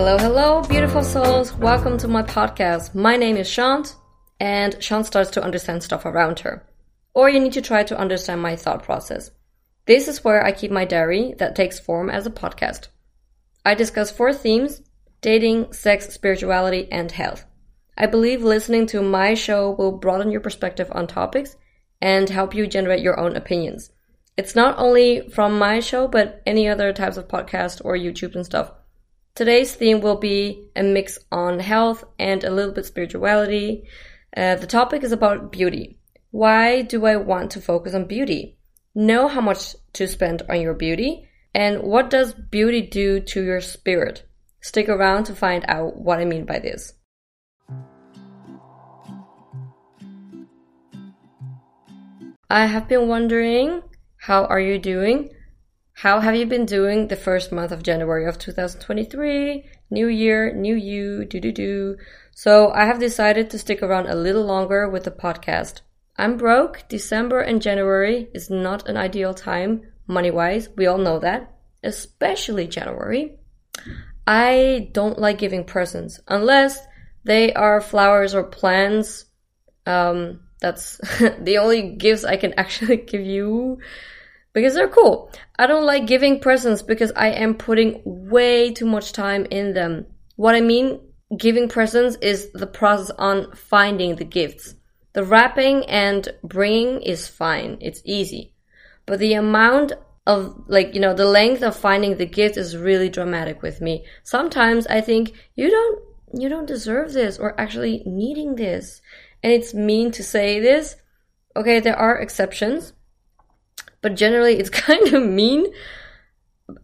Hello, hello, beautiful souls. Welcome to my podcast. My name is Shant, and Shant starts to understand stuff around her. Or you need to try to understand my thought process. This is where I keep my diary that takes form as a podcast. I discuss four themes dating, sex, spirituality, and health. I believe listening to my show will broaden your perspective on topics and help you generate your own opinions. It's not only from my show, but any other types of podcast or YouTube and stuff. Today's theme will be a mix on health and a little bit spirituality. Uh, the topic is about beauty. Why do I want to focus on beauty? Know how much to spend on your beauty and what does beauty do to your spirit? Stick around to find out what I mean by this. I have been wondering, how are you doing? How have you been doing the first month of January of 2023? New year, new you, do do do. So I have decided to stick around a little longer with the podcast. I'm broke. December and January is not an ideal time money wise. We all know that, especially January. I don't like giving presents unless they are flowers or plants. Um, that's the only gifts I can actually give you because they're cool. I don't like giving presents because I am putting way too much time in them. What I mean giving presents is the process on finding the gifts. The wrapping and bringing is fine. It's easy. But the amount of like, you know, the length of finding the gift is really dramatic with me. Sometimes I think you don't you don't deserve this or actually needing this and it's mean to say this. Okay, there are exceptions, but generally it's kind of mean.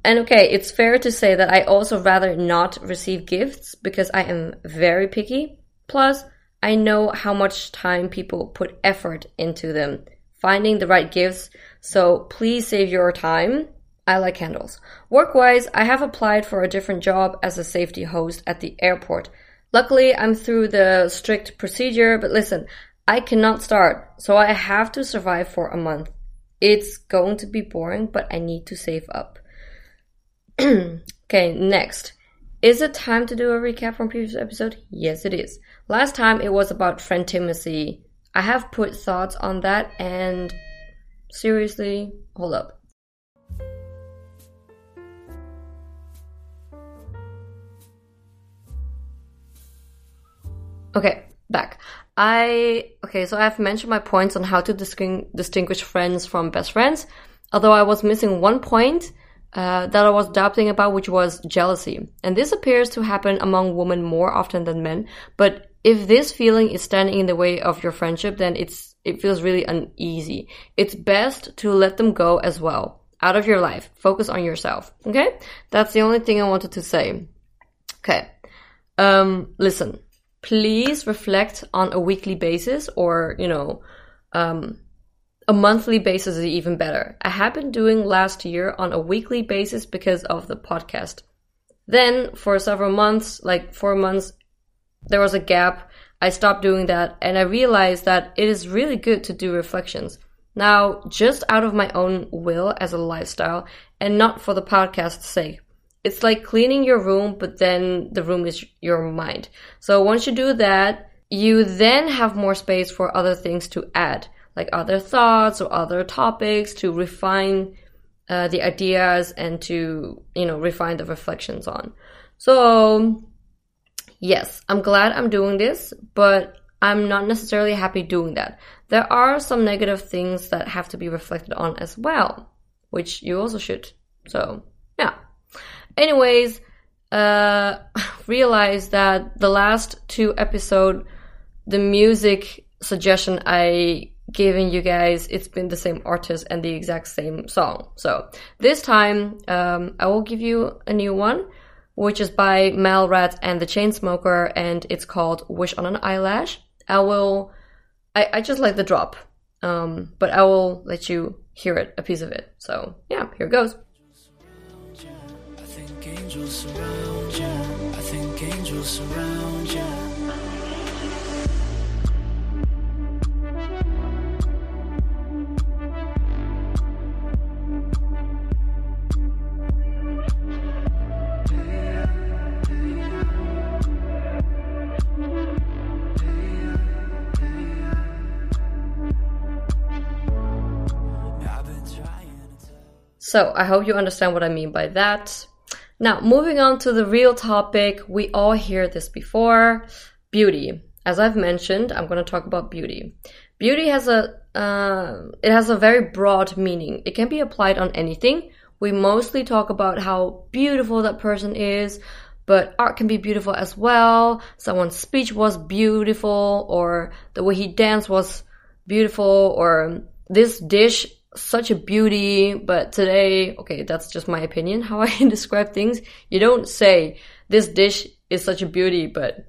And okay, it's fair to say that I also rather not receive gifts because I am very picky. Plus, I know how much time people put effort into them, finding the right gifts. So please save your time. I like candles. Work wise, I have applied for a different job as a safety host at the airport Luckily, I'm through the strict procedure, but listen, I cannot start, so I have to survive for a month. It's going to be boring, but I need to save up. okay, next. Is it time to do a recap from previous episode? Yes, it is. Last time it was about friend Timothy. I have put thoughts on that and seriously, hold up. Okay, back. I okay, so I've mentioned my points on how to distinguish friends from best friends. Although I was missing one point uh, that I was doubting about, which was jealousy, and this appears to happen among women more often than men. But if this feeling is standing in the way of your friendship, then it's it feels really uneasy. It's best to let them go as well out of your life. Focus on yourself. Okay, that's the only thing I wanted to say. Okay, um, listen please reflect on a weekly basis or, you know, um, a monthly basis is even better. I have been doing last year on a weekly basis because of the podcast. Then for several months, like four months, there was a gap. I stopped doing that and I realized that it is really good to do reflections. Now, just out of my own will as a lifestyle and not for the podcast's sake it's like cleaning your room, but then the room is your mind. So once you do that, you then have more space for other things to add, like other thoughts or other topics to refine uh, the ideas and to, you know, refine the reflections on. So, yes, I'm glad I'm doing this, but I'm not necessarily happy doing that. There are some negative things that have to be reflected on as well, which you also should. So. Anyways, uh, realized that the last two episode, the music suggestion I given you guys, it's been the same artist and the exact same song. So this time, um, I will give you a new one, which is by Mallrats and the Chainsmoker, and it's called "Wish on an Eyelash." I will, I, I just like the drop, um, but I will let you hear it, a piece of it. So yeah, here it goes angels surround ya. I think angels surround ya. So I hope you understand what I mean by that. Now, moving on to the real topic, we all hear this before beauty. As I've mentioned, I'm going to talk about beauty. Beauty has a uh, it has a very broad meaning. It can be applied on anything. We mostly talk about how beautiful that person is, but art can be beautiful as well. Someone's speech was beautiful, or the way he danced was beautiful, or this dish such a beauty, but today, okay, that's just my opinion, how I describe things. You don't say, this dish is such a beauty, but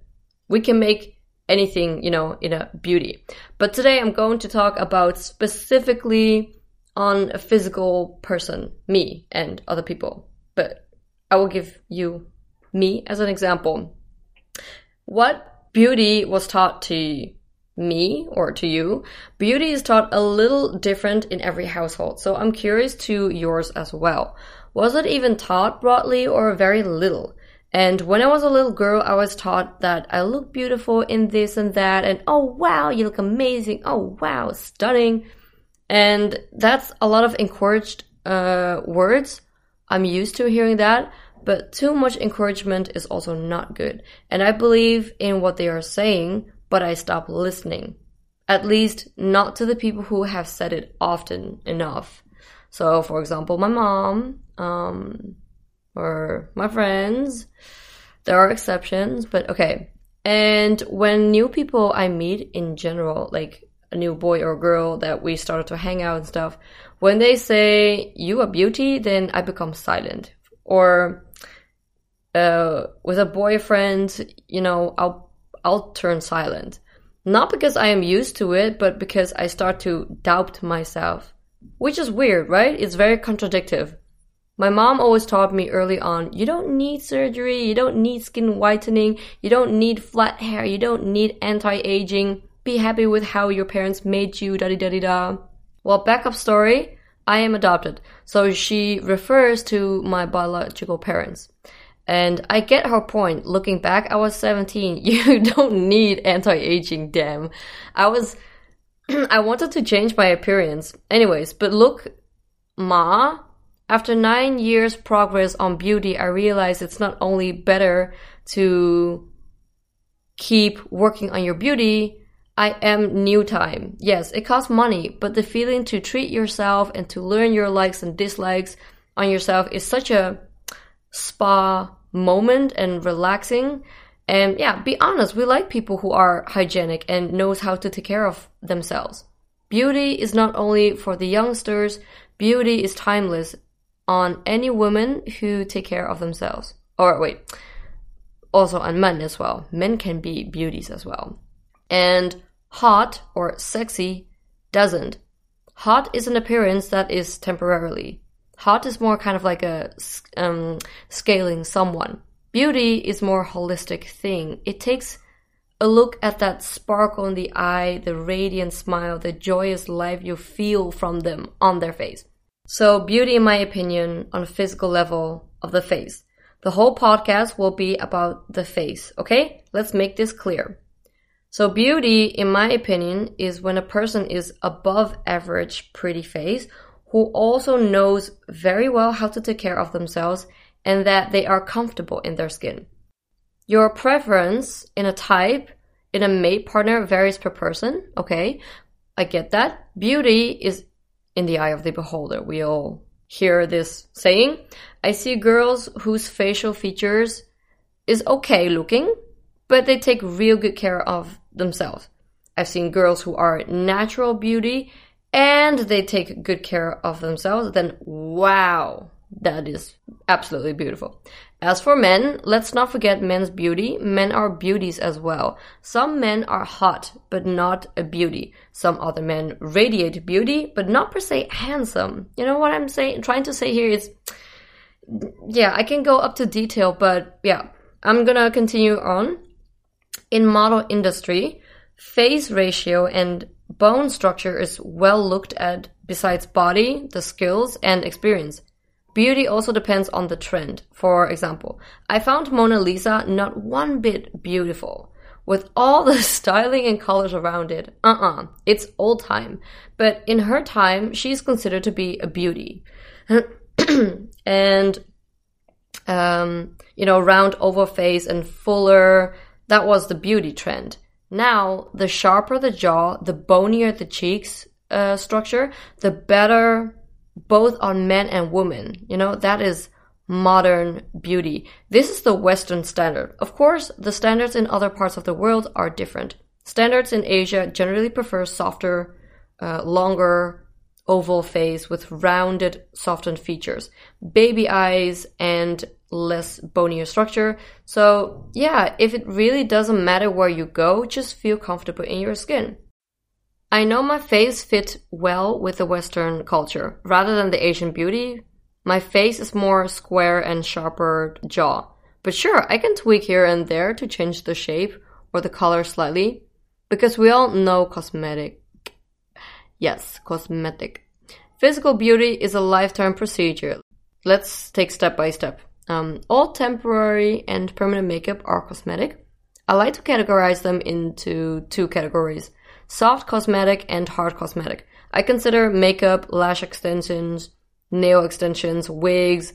we can make anything, you know, in a beauty. But today I'm going to talk about specifically on a physical person, me and other people. But I will give you me as an example. What beauty was taught to me or to you, beauty is taught a little different in every household. So I'm curious to yours as well. Was it even taught broadly or very little? And when I was a little girl, I was taught that I look beautiful in this and that, and oh wow, you look amazing. Oh wow, stunning. And that's a lot of encouraged uh, words. I'm used to hearing that, but too much encouragement is also not good. And I believe in what they are saying, but I stop listening. At least not to the people who have said it often enough. So, for example, my mom, um, or my friends. There are exceptions, but okay. And when new people I meet in general, like a new boy or girl that we started to hang out and stuff, when they say you are beauty, then I become silent. Or uh, with a boyfriend, you know, I'll I'll turn silent. Not because I am used to it, but because I start to doubt myself. Which is weird, right? It's very contradictory. My mom always taught me early on, you don't need surgery, you don't need skin whitening, you don't need flat hair, you don't need anti-aging. Be happy with how your parents made you, da da da da. Well, backup story, I am adopted. So she refers to my biological parents. And I get her point. Looking back, I was 17. You don't need anti-aging, damn. I was, I wanted to change my appearance. Anyways, but look, Ma, after nine years progress on beauty, I realized it's not only better to keep working on your beauty, I am new time. Yes, it costs money, but the feeling to treat yourself and to learn your likes and dislikes on yourself is such a spa moment and relaxing. And yeah, be honest, we like people who are hygienic and knows how to take care of themselves. Beauty is not only for the youngsters, beauty is timeless on any woman who take care of themselves. Or wait, also on men as well. Men can be beauties as well. And hot or sexy doesn't. Hot is an appearance that is temporarily. Hot is more kind of like a um, scaling someone. Beauty is more holistic thing. It takes a look at that sparkle in the eye, the radiant smile, the joyous life you feel from them on their face. So beauty, in my opinion, on a physical level of the face. The whole podcast will be about the face, okay? Let's make this clear. So beauty, in my opinion, is when a person is above average pretty face who also knows very well how to take care of themselves and that they are comfortable in their skin. Your preference in a type, in a mate partner varies per person, okay? I get that. Beauty is in the eye of the beholder. We all hear this saying. I see girls whose facial features is okay looking, but they take real good care of themselves. I've seen girls who are natural beauty and they take good care of themselves, then wow, that is absolutely beautiful. As for men, let's not forget men's beauty. Men are beauties as well. Some men are hot, but not a beauty. Some other men radiate beauty, but not per se handsome. You know what I'm saying? Trying to say here is, yeah, I can go up to detail, but yeah, I'm gonna continue on. In model industry, face ratio and bone structure is well looked at besides body, the skills, and experience. Beauty also depends on the trend. For example, I found Mona Lisa not one bit beautiful. With all the styling and colors around it, uh uh-uh, uh, it's old time. But in her time, she's considered to be a beauty. and um, you know, round oval face and fuller. That was the beauty trend. Now, the sharper the jaw, the bonier the cheeks uh, structure, the better both on men and women. You know, that is modern beauty. This is the Western standard. Of course, the standards in other parts of the world are different. Standards in Asia generally prefer softer, uh, longer oval face with rounded, softened features, baby eyes, and less bonier structure. So, yeah, if it really doesn't matter where you go, just feel comfortable in your skin. I know my face fit well with the Western culture. Rather than the Asian beauty, my face is more square and sharper jaw. But sure, I can tweak here and there to change the shape or the color slightly. Because we all know cosmetic. Yes, cosmetic. Physical beauty is a lifetime procedure. Let's take step by step. Um, all temporary and permanent makeup are cosmetic. I like to categorize them into two categories soft cosmetic and hard cosmetic. I consider makeup, lash extensions, nail extensions, wigs,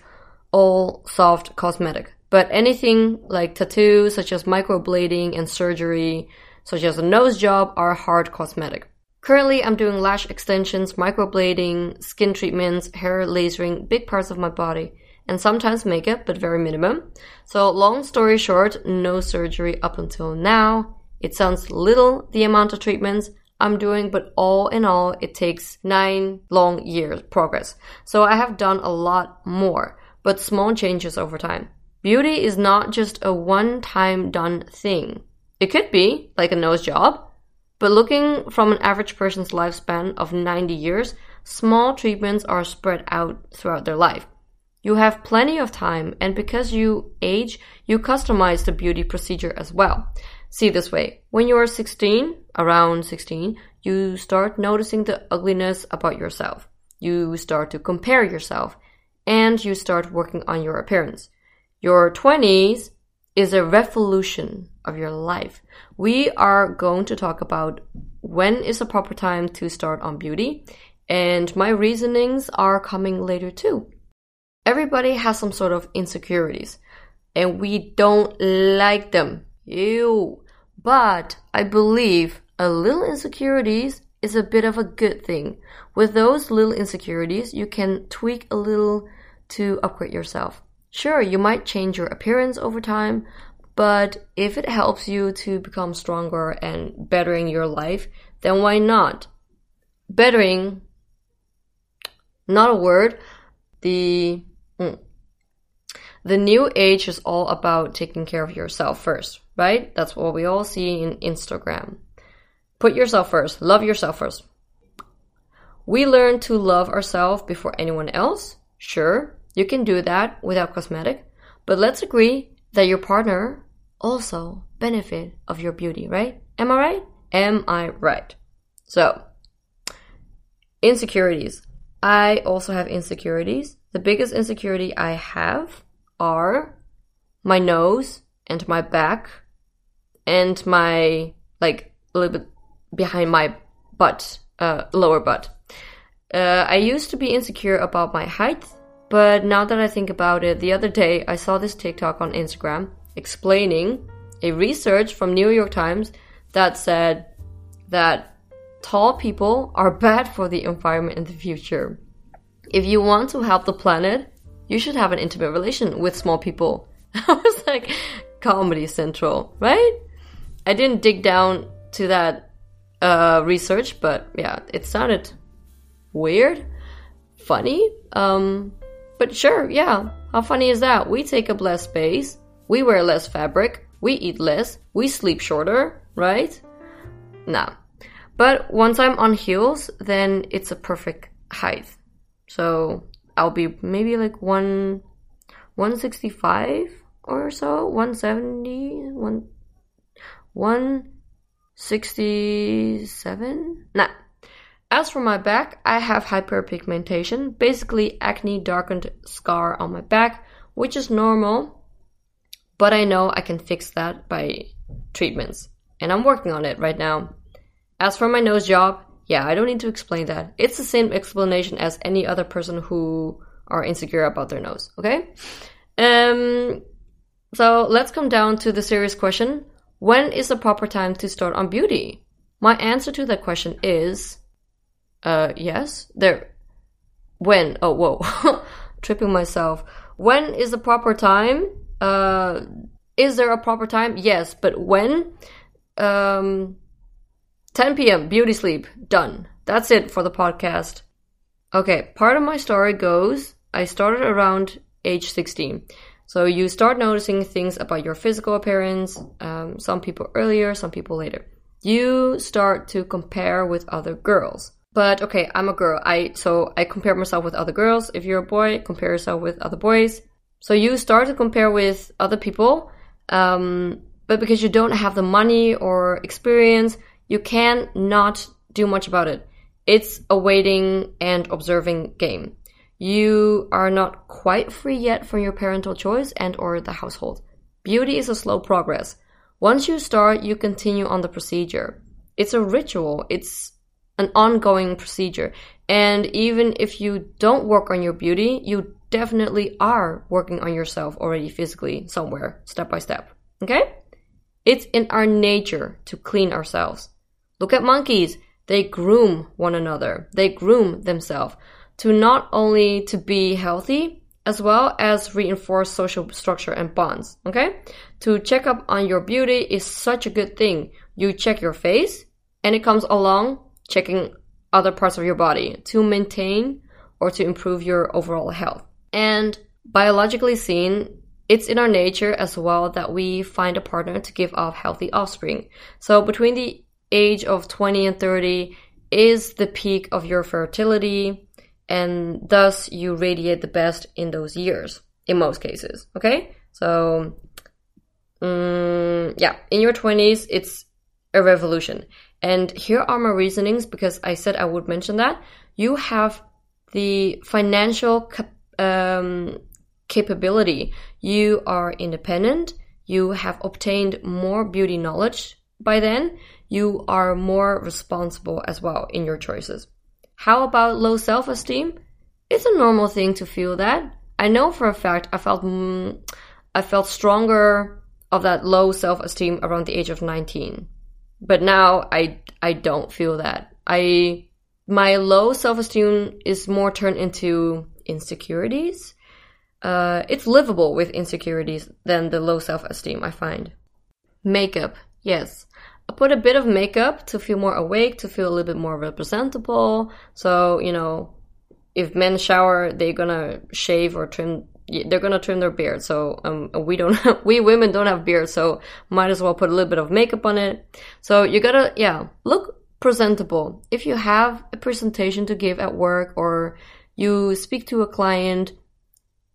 all soft cosmetic. But anything like tattoos, such as microblading and surgery, such as a nose job, are hard cosmetic. Currently, I'm doing lash extensions, microblading, skin treatments, hair lasering, big parts of my body and sometimes makeup, but very minimum. So long story short, no surgery up until now. It sounds little, the amount of treatments I'm doing, but all in all, it takes nine long years progress. So I have done a lot more, but small changes over time. Beauty is not just a one time done thing. It could be, like a nose job, but looking from an average person's lifespan of 90 years, small treatments are spread out throughout their life. You have plenty of time, and because you age, you customize the beauty procedure as well. See this way when you are 16, around 16, you start noticing the ugliness about yourself. You start to compare yourself, and you start working on your appearance. Your 20s is a revolution of your life. We are going to talk about when is the proper time to start on beauty, and my reasonings are coming later too. Everybody has some sort of insecurities, and we don't like them. Ew. But I believe a little insecurities is a bit of a good thing. With those little insecurities, you can tweak a little to upgrade yourself. Sure, you might change your appearance over time, but if it helps you to become stronger and bettering your life, then why not? Bettering, not a word, the. The new age is all about taking care of yourself first, right? That's what we all see in Instagram. Put yourself first, love yourself first. We learn to love ourselves before anyone else. Sure, you can do that without cosmetic, but let's agree that your partner also benefit of your beauty, right? Am I right? Am I right? So, insecurities. I also have insecurities. The biggest insecurity I have are my nose and my back and my like a little bit behind my butt, uh, lower butt. Uh, I used to be insecure about my height, but now that I think about it, the other day I saw this TikTok on Instagram explaining a research from New York Times that said that tall people are bad for the environment in the future. If you want to help the planet, you should have an intimate relation with small people. I was like, Comedy Central, right? I didn't dig down to that uh, research, but yeah, it sounded weird, funny. Um, but sure, yeah. How funny is that? We take up less space, we wear less fabric, we eat less, we sleep shorter, right? Nah. But once I'm on heels, then it's a perfect height. So I'll be maybe like one 165 or so, 170, one 167. Nah. As for my back, I have hyperpigmentation, basically acne darkened scar on my back, which is normal, but I know I can fix that by treatments, and I'm working on it right now. As for my nose job, yeah, I don't need to explain that. It's the same explanation as any other person who are insecure about their nose. Okay. Um. So let's come down to the serious question: When is the proper time to start on beauty? My answer to that question is, uh, yes. There. When? Oh, whoa, tripping myself. When is the proper time? Uh, is there a proper time? Yes, but when? Um, 10 p.m. Beauty sleep done. That's it for the podcast. Okay, part of my story goes I started around age 16. So you start noticing things about your physical appearance, um, some people earlier, some people later. You start to compare with other girls. But okay, I'm a girl. I so I compare myself with other girls. If you're a boy, compare yourself with other boys. So you start to compare with other people, um, but because you don't have the money or experience, you can not do much about it. It's a waiting and observing game. You are not quite free yet from your parental choice and or the household. Beauty is a slow progress. Once you start, you continue on the procedure. It's a ritual. It's an ongoing procedure. And even if you don't work on your beauty, you definitely are working on yourself already physically somewhere, step by step. Okay? It's in our nature to clean ourselves. Look at monkeys. They groom one another. They groom themselves to not only to be healthy as well as reinforce social structure and bonds. Okay? To check up on your beauty is such a good thing. You check your face and it comes along checking other parts of your body to maintain or to improve your overall health. And biologically seen, it's in our nature as well that we find a partner to give off healthy offspring. So between the age of 20 and 30 is the peak of your fertility and thus you radiate the best in those years in most cases okay? So um, yeah in your 20s it's a revolution. And here are my reasonings because i said i would mention that. You have the financial cap- um, capability. You are independent. You have obtained more beauty knowledge by then you are more responsible as well in your choices. How about low self esteem? It's a normal thing to feel that. I know for a fact I felt mm, I felt stronger of that low self esteem around the age of 19. But now I I don't feel that. I my low self esteem is more turned into insecurities. Uh, it's livable with insecurities than the low self esteem, I find. Makeup, yes. I put a bit of makeup to feel more awake, to feel a little bit more representable. So, you know, if men shower, they're gonna shave or trim, they're gonna trim their beard. So, um, we don't, we women don't have beards, so might as well put a little bit of makeup on it. So you gotta, yeah, look presentable. If you have a presentation to give at work or you speak to a client,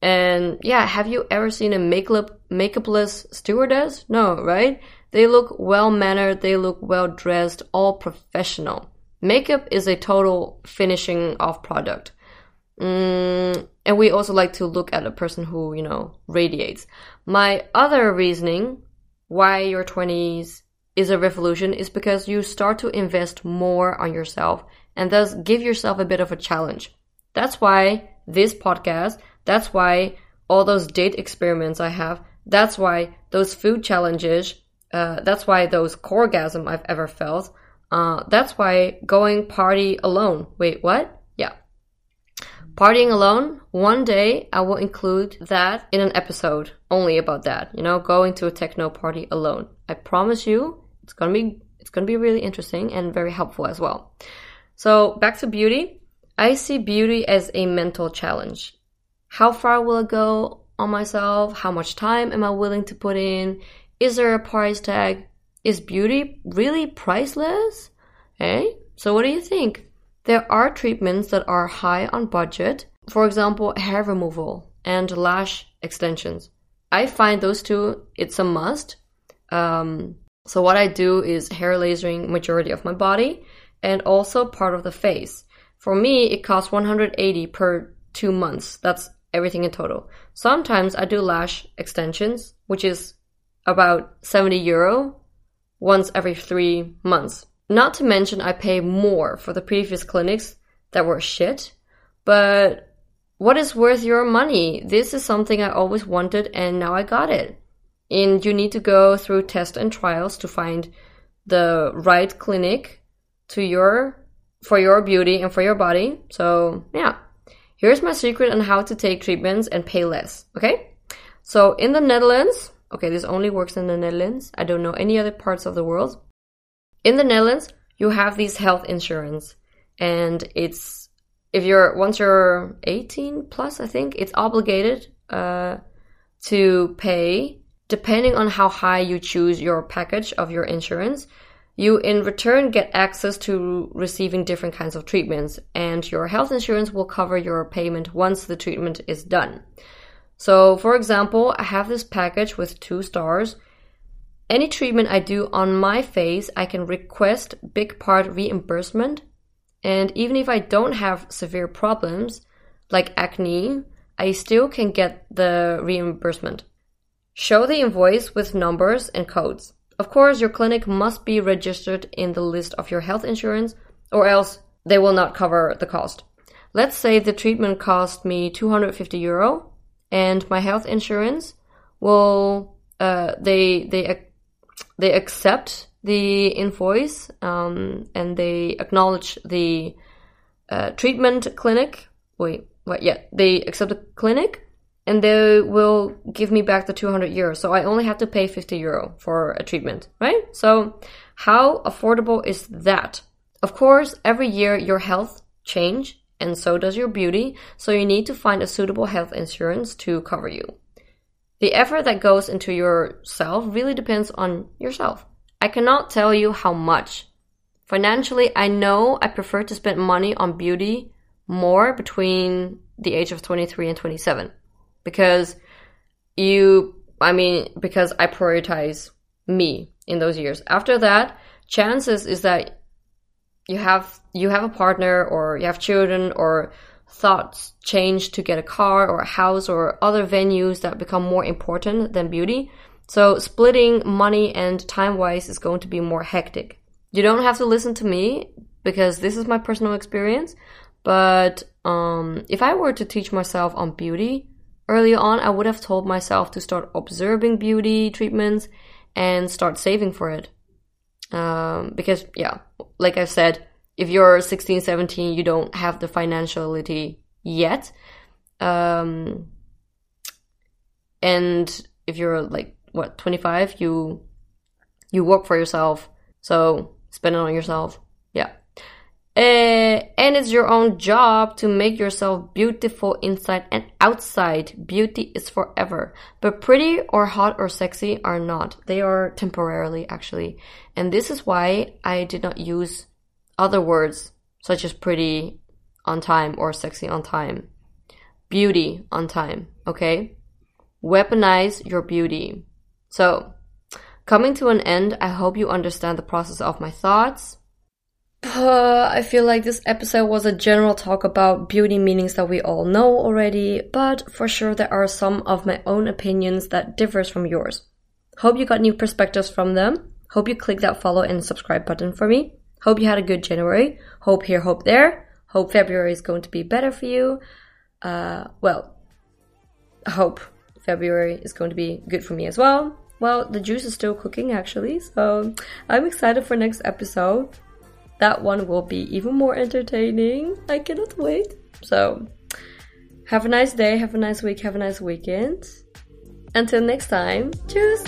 and yeah, have you ever seen a makeup makeupless stewardess? No, right? They look well mannered, they look well dressed, all professional. Makeup is a total finishing off product. Mm, and we also like to look at a person who, you know, radiates. My other reasoning why your 20s is a revolution is because you start to invest more on yourself and thus give yourself a bit of a challenge. That's why this podcast, that's why all those date experiments I have, that's why those food challenges uh, that's why those orgasm I've ever felt. Uh, that's why going party alone. Wait, what? Yeah. Partying alone, one day I will include that in an episode only about that, you know, going to a techno party alone. I promise you, it's gonna be, it's gonna be really interesting and very helpful as well. So back to beauty. I see beauty as a mental challenge. How far will I go on myself? How much time am I willing to put in? Is there a price tag? Is beauty really priceless? Eh? So what do you think? There are treatments that are high on budget, for example, hair removal and lash extensions. I find those two, it's a must. Um, so what I do is hair lasering majority of my body and also part of the face. For me, it costs 180 per two months. That's everything in total. Sometimes I do lash extensions, which is about 70 euro once every three months. Not to mention, I pay more for the previous clinics that were shit, but what is worth your money? This is something I always wanted and now I got it. And you need to go through tests and trials to find the right clinic to your for your beauty and for your body. So, yeah. Here's my secret on how to take treatments and pay less, okay? So, in the Netherlands, okay, this only works in the Netherlands. I don't know any other parts of the world. In the Netherlands, you have these health insurance and it's if you're once you're 18 plus, I think it's obligated uh, to pay depending on how high you choose your package of your insurance. You in return get access to receiving different kinds of treatments, and your health insurance will cover your payment once the treatment is done. So, for example, I have this package with two stars. Any treatment I do on my face, I can request big part reimbursement and even if I don't have severe problems like acne, I still can get the reimbursement. Show the invoice with numbers and codes. Of course, your clinic must be registered in the list of your health insurance or else they will not cover the cost. Let's say the treatment cost me 250 euro and my health insurance will uh, they they they accept the invoice um, and they acknowledge the uh, treatment clinic. Wait, what? Yeah, they accept the clinic and they will give me back the 200 euros. So I only have to pay 50 euro for a treatment, right? So how affordable is that? Of course, every year your health change and so does your beauty. So you need to find a suitable health insurance to cover you. The effort that goes into yourself really depends on yourself. I cannot tell you how much. Financially, I know I prefer to spend money on beauty more between the age of 23 and 27 because you, I mean, because I prioritize me in those years. After that, chances is that you have you have a partner or you have children or thoughts change to get a car or a house or other venues that become more important than beauty so splitting money and time wise is going to be more hectic. You don't have to listen to me because this is my personal experience. But um, if I were to teach myself on beauty early on, I would have told myself to start observing beauty treatments and start saving for it. Um, because, yeah, like I said, if you're 16, 17, you don't have the financiality yet. Um, and if you're like what 25 you you work for yourself so spend it on yourself uh, and it's your own job to make yourself beautiful inside and outside. Beauty is forever. But pretty or hot or sexy are not. They are temporarily, actually. And this is why I did not use other words such as pretty on time or sexy on time. Beauty on time, okay? Weaponize your beauty. So, coming to an end, I hope you understand the process of my thoughts. Uh, I feel like this episode was a general talk about beauty meanings that we all know already, but for sure there are some of my own opinions that differs from yours. Hope you got new perspectives from them. Hope you click that follow and subscribe button for me. Hope you had a good January. Hope here, hope there. Hope February is going to be better for you. Uh, well, hope February is going to be good for me as well. Well, the juice is still cooking actually, so I'm excited for next episode. That one will be even more entertaining. I cannot wait. So, have a nice day, have a nice week, have a nice weekend. Until next time, cheers!